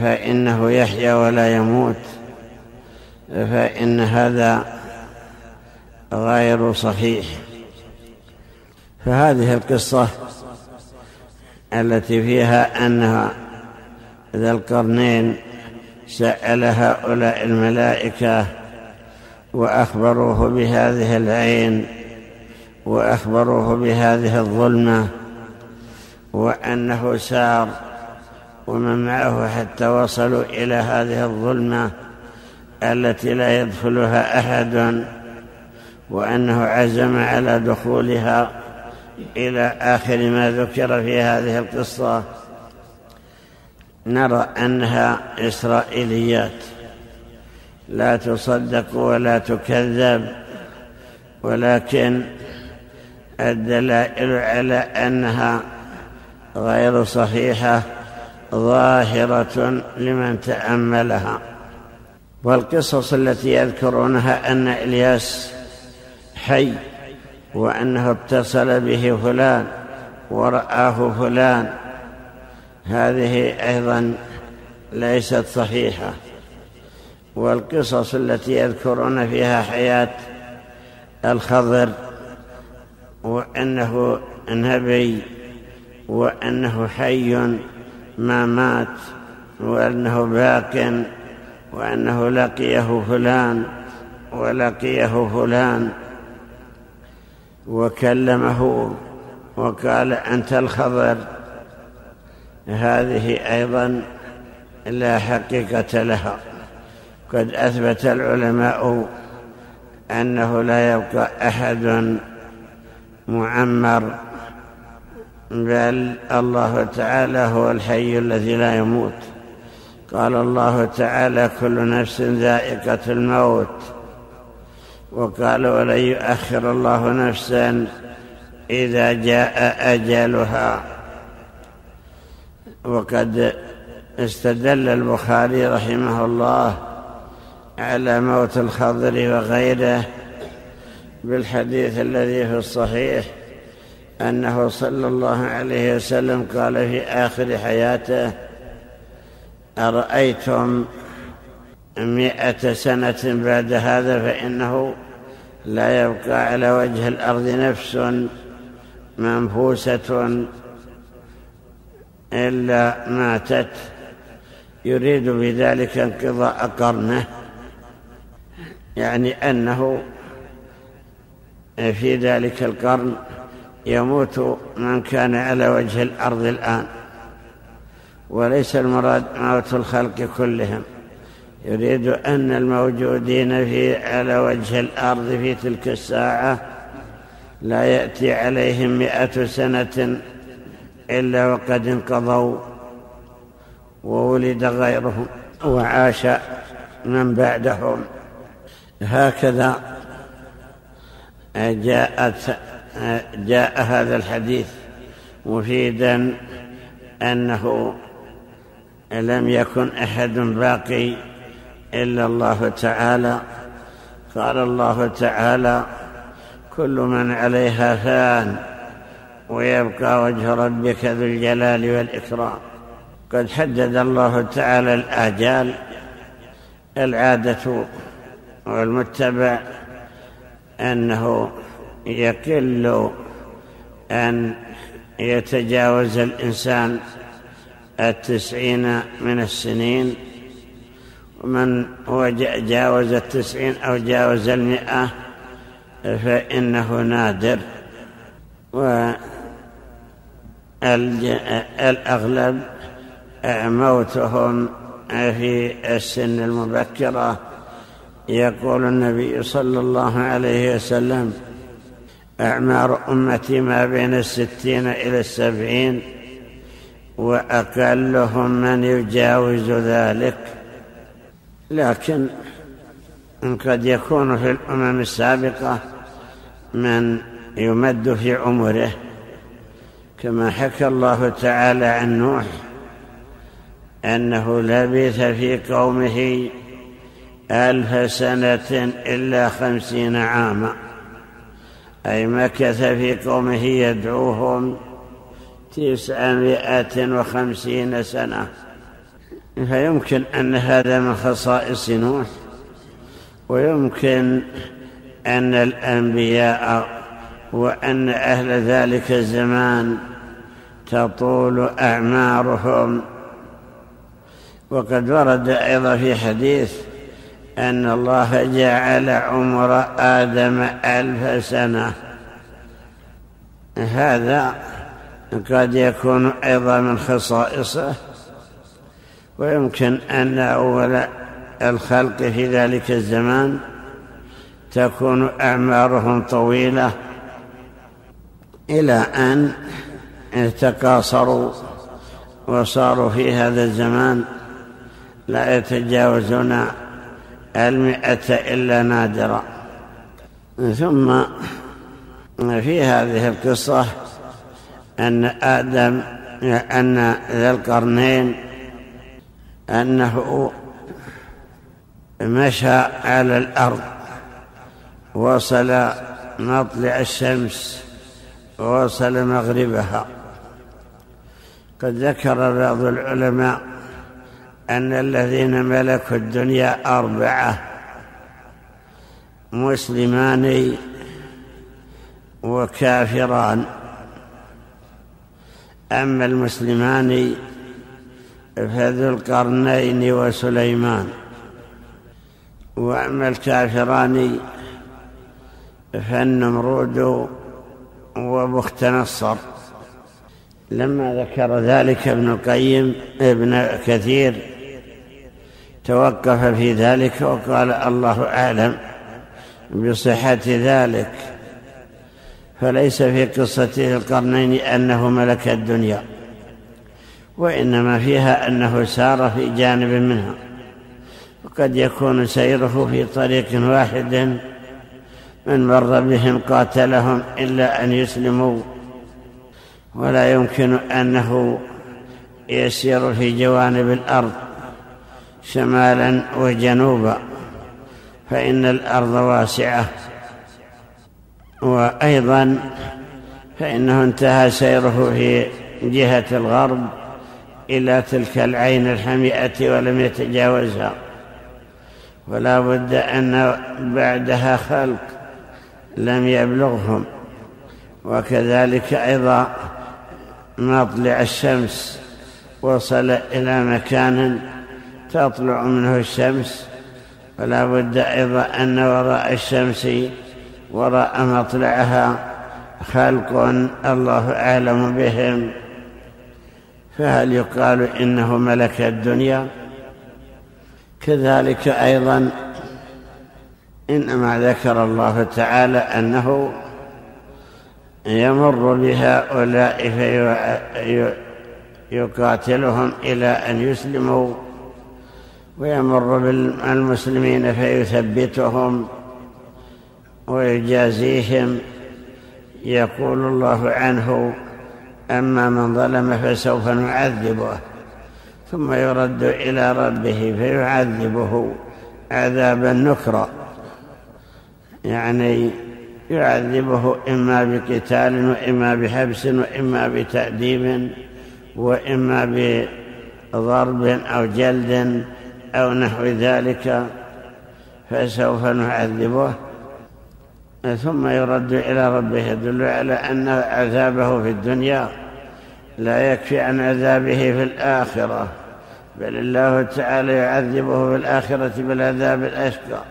فإنه يحيا ولا يموت فإن هذا غير صحيح. فهذه القصة التي فيها أنها ذا القرنين سأل هؤلاء الملائكة وأخبروه بهذه العين وأخبروه بهذه الظلمة وأنه سار ومن معه حتى وصلوا إلى هذه الظلمة التي لا يدخلها أحد وأنه عزم على دخولها إلى آخر ما ذكر في هذه القصة نرى أنها إسرائيليات. لا تصدق ولا تكذب ولكن الدلائل على أنها غير صحيحة ظاهرة لمن تأملها. والقصص التي يذكرونها أن إلياس حي وأنه اتصل به فلان ورآه فلان. هذه أيضا ليست صحيحة. والقصص التي يذكرون فيها حياة الخضر وأنه نبي وأنه حي ما مات وأنه باق وأنه لقيه فلان ولقيه فلان وكلمه وقال أنت الخضر. هذه أيضا لا حقيقة لها. قد أثبت العلماء أنه لا يبقى أحد معمر بل الله تعالى هو الحي الذي لا يموت. قال الله تعالى كل نفس ذائقة الموت. وقال ولن يؤخر الله نفسا إذا جاء أجلها. وقد استدل البخاري رحمه الله على موت الخضر وغيره بالحديث الذي في الصحيح أنه صلى الله عليه وسلم قال في آخر حياته أرأيتم مئة سنة بعد هذا فإنه لا يبقى على وجه الأرض نفس منفوسة إلا ماتت. يريد بذلك انقضاء قرنه يعني أنه في ذلك القرن يموت من كان على وجه الأرض الآن وليس المراد موت الخلق كلهم. يريد أن الموجودين في على وجه الأرض في تلك الساعة لا يأتي عليهم مئة سنة إلا وقد انقضوا وولد غيرهم وعاش من بعدهم. هكذا جاءت جاء هذا الحديث مفيدا أنه لم يكن أحد باقي إلا الله تعالى. قال الله تعالى كل من عليها فان ويبقى وجه ربك ذو الجلال والإكرام. قد حدد الله تعالى الآجال العادة والمتبع أنه يقل أن يتجاوز الإنسان التسعين من السنين ومن هو جاوز التسعين أو جاوز المئة فإنه نادر. والأغلب موتهم في السن المبكرة. يقول النبي صلى الله عليه وسلم أعمار أمتي ما بين الستين إلى السبعين وأقلهم من يجاوز ذلك. لكن قد يكون في الأمم السابقة من يمد في عمره كما حكى الله تعالى عن نوح أنه لبث في قومه ألف سنة إلا خمسين عاما أي مكث في قومه يدعوهم تسعمائة وخمسين سنة. فيمكن أن هذا من خصائص نوح ويمكن أن الأنبياء وأن أهل ذلك الزمان تطول أعمارهم. وقد ورد أيضا في حديث أن الله جعل عمر آدم ألف سنة. هذا قد يكون أيضا من خصائصه. ويمكن أن أول الخلق في ذلك الزمان تكون أعمارهم طويلة إلى أن تقاصروا وصاروا في هذا الزمان لا يتجاوزون المئة إلا نادرا. ثم في هذه القصة أن آدم أن ذا القرنين أنه مشى على الأرض وصل مطلع الشمس ووصل مغربها. قد ذكر بعض العلماء أن الذين ملكوا الدنيا أربعة مسلمان وكافران. أما المسلمان فذو القرنين وسليمان. وأما الكافران فالنمرود وبخت نصر. لما ذكر ذلك ابن القيم ابن كثير توقف في ذلك وقال الله أعلم بصحة ذلك. فليس في قصة القرنين أنه ملك الدنيا. وإنما فيها أنه سار في جانب منها وقد يكون سيره في طريق واحد من مر بهم قاتلهم إلا أن يسلموا ولا يمكن أنه يسير في جوانب الأرض شمالا وجنوبا فإن الأرض واسعة. وأيضا فإنه انتهى سيره في جهة الغرب إلى تلك العين الحمئة ولم يتجاوزها. ولا بد أن بعدها خلق لم يبلغهم. وكذلك أيضا مطلع الشمس وصل إلى مكان تطلع منه الشمس. ولا بد أيضا أن وراء الشمس وراء مطلعها خلق الله أعلم بهم. فهل يقال إنه ملك الدنيا؟ كذلك أيضا إنما ذكر الله تعالى أنه يمر بهؤلاء فيقاتلهم إلى أن يسلموا ويمر بالمسلمين فيثبتهم ويجازيهم يقول الله عنه أما من ظلم فسوف نعذبه ثم يرد إلى ربه فيعذبه عذابا نكرا. يعني يعذبه إما بقتال وإما بحبس وإما بتأديب وإما بضرب أو جلد أو نحو ذلك فسوف نعذبه. ثم يرد إلى ربه يدل على أن عذابه في الدنيا لا يكفي عن عذابه في الآخرة بل الله تعالى يعذبه في الآخرة بالعذاب الأشقى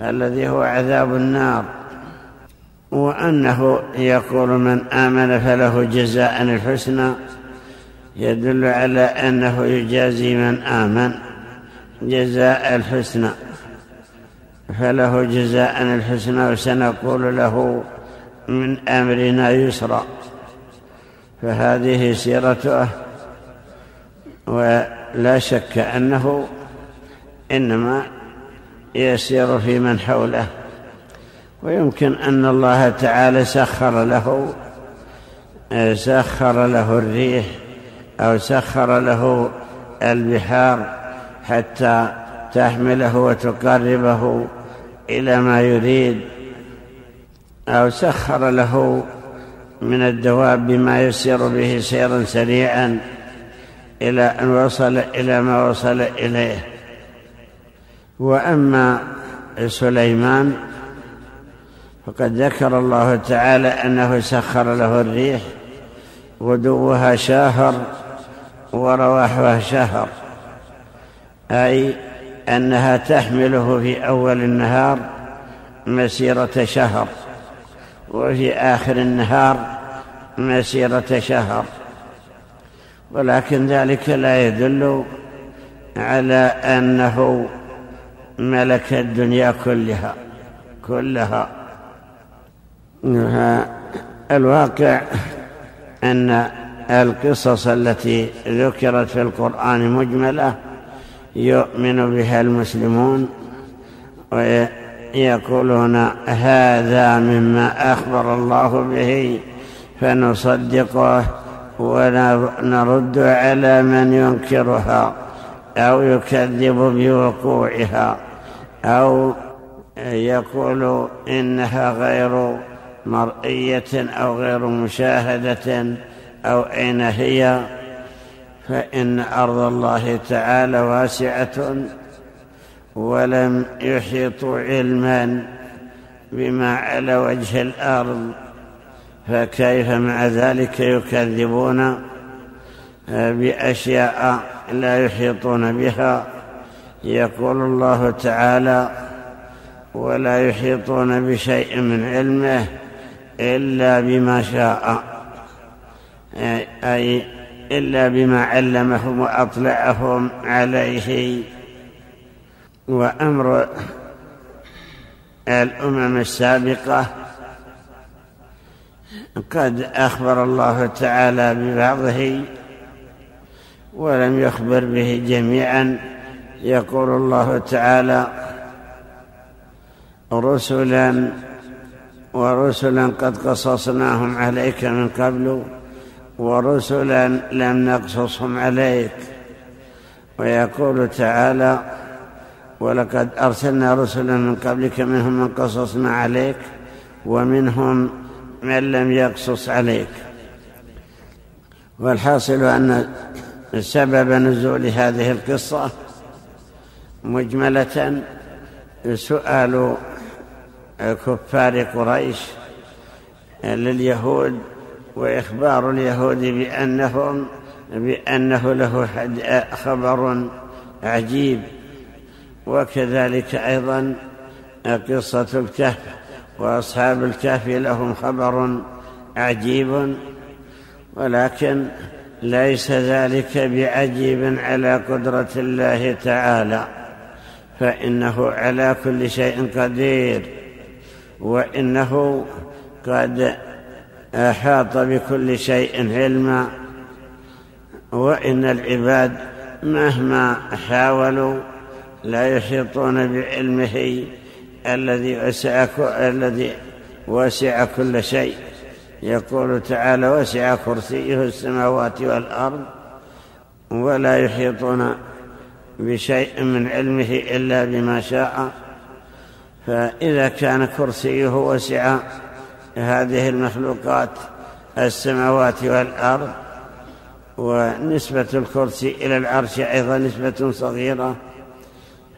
الذي هو عذاب النار. وأنه يقول من آمن فله جزاء الحسنى يدل على أنه يجازي من آمن جزاء الحسنى. فله جزاء الحسنى وسنقول له من أمرنا يسرا. فهذه سيرته ولا شك أنه إنما يسير في من حوله. ويمكن أن الله تعالى سخر له سخر له الريح أو سخر له البحار حتى تحمله وتقربه إلى ما يريد أو سخر له من الدواب بما يسير به سيرا سريعا إلى أن وصل إلى ما وصل إليه. وأما سليمان فقد ذكر الله تعالى أنه سخر له الريح غدوها شهر ورواحها شهر. أي أنها تحمله في أول النهار مسيرة شهر وفي آخر النهار مسيرة شهر. ولكن ذلك لا يدل على أنه ملك الدنيا كلها كلها. الواقع أن القصص التي ذكرت في القرآن مجملة يؤمن بها المسلمون ويقولون هذا مما أخبر الله به فنصدقه ونرد على من ينكرها أو يكذب بوقوعها أو يقول إنها غير مرئية أو غير مشاهدة أو أين هي فإن أرض الله تعالى واسعة ولم يحيطوا علما بما على وجه الأرض فكيف مع ذلك يكذبون؟ بأشياء لا يحيطون بها. يقول الله تعالى ولا يحيطون بشيء من علمه إلا بما شاء. أي إلا بما علمهم وأطلعهم عليه. وأمر الأمم السابقة قد أخبر الله تعالى ببعضه ولم يخبر به جميعا. يقول الله تعالى رسلا ورسلا قد قصصناهم عليك من قبل ورسلا لم نقصصهم عليك. ويقول تعالى ولقد أرسلنا رسلا من قبلك منهم من قصصنا عليك ومنهم من لم يقصص عليك. والحاصل أن سبب نزول هذه القصة مجملة سؤال كفار قريش لليهود وإخبار اليهود بأنهم بأنه له خبر عجيب. وكذلك أيضا قصة الكهف. وأصحاب الكهف لهم خبر عجيب. ولكن ليس ذلك بعجيب على قدرة الله تعالى. فإنه على كل شيء قدير. وإنه قد أحاط بكل شيء علما وإن العباد مهما حاولوا لا يحيطون بعلمه الذي وسع الذي وسع كل شيء. يقول تعالى وسع كرسيه السماوات والأرض ولا يحيطون بشيء من علمه إلا بما شاء. فإذا كان كرسيه وسع هذه المخلوقات السماوات والأرض ونسبة الكرسي إلى العرش أيضا نسبة صغيرة.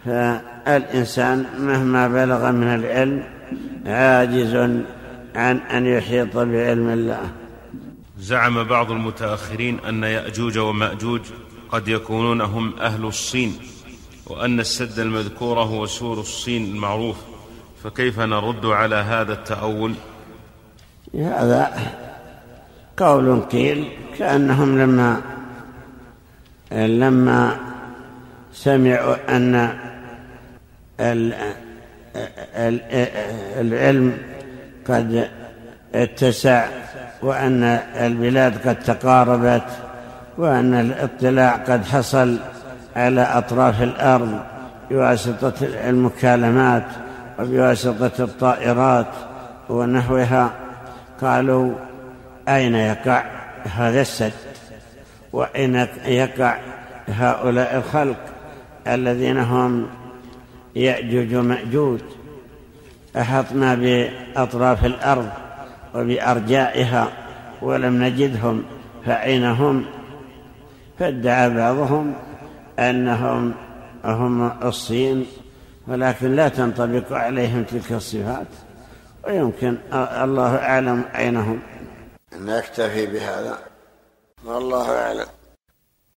فالإنسان مهما بلغ من العلم عاجز عن أن يحيط بعلم الله. زعم بعض المتأخرين أن يأجوج ومأجوج قد يكونون هم أهل الصين وأن السد المذكور هو سور الصين المعروف. فكيف نرد على هذا التأول؟ هذا قول قيل كأنهم لما لما سمعوا أن العلم قد اتسع وأن البلاد قد تقاربت وأن الاطلاع قد حصل على أطراف الأرض بواسطة المكالمات وبواسطة الطائرات ونحوها قالوا أين يقع هذا السد؟ وأين يقع هؤلاء الخلق الذين هم يأجوج ومأجوج. أحطنا بأطراف الأرض وبأرجائها ولم نجدهم فأين هم؟ فادعى بعضهم أنهم هم الصين ولكن لا تنطبق عليهم تلك الصفات. ويمكن الله أعلم أين هم نكتفي بهذا. والله أعلم.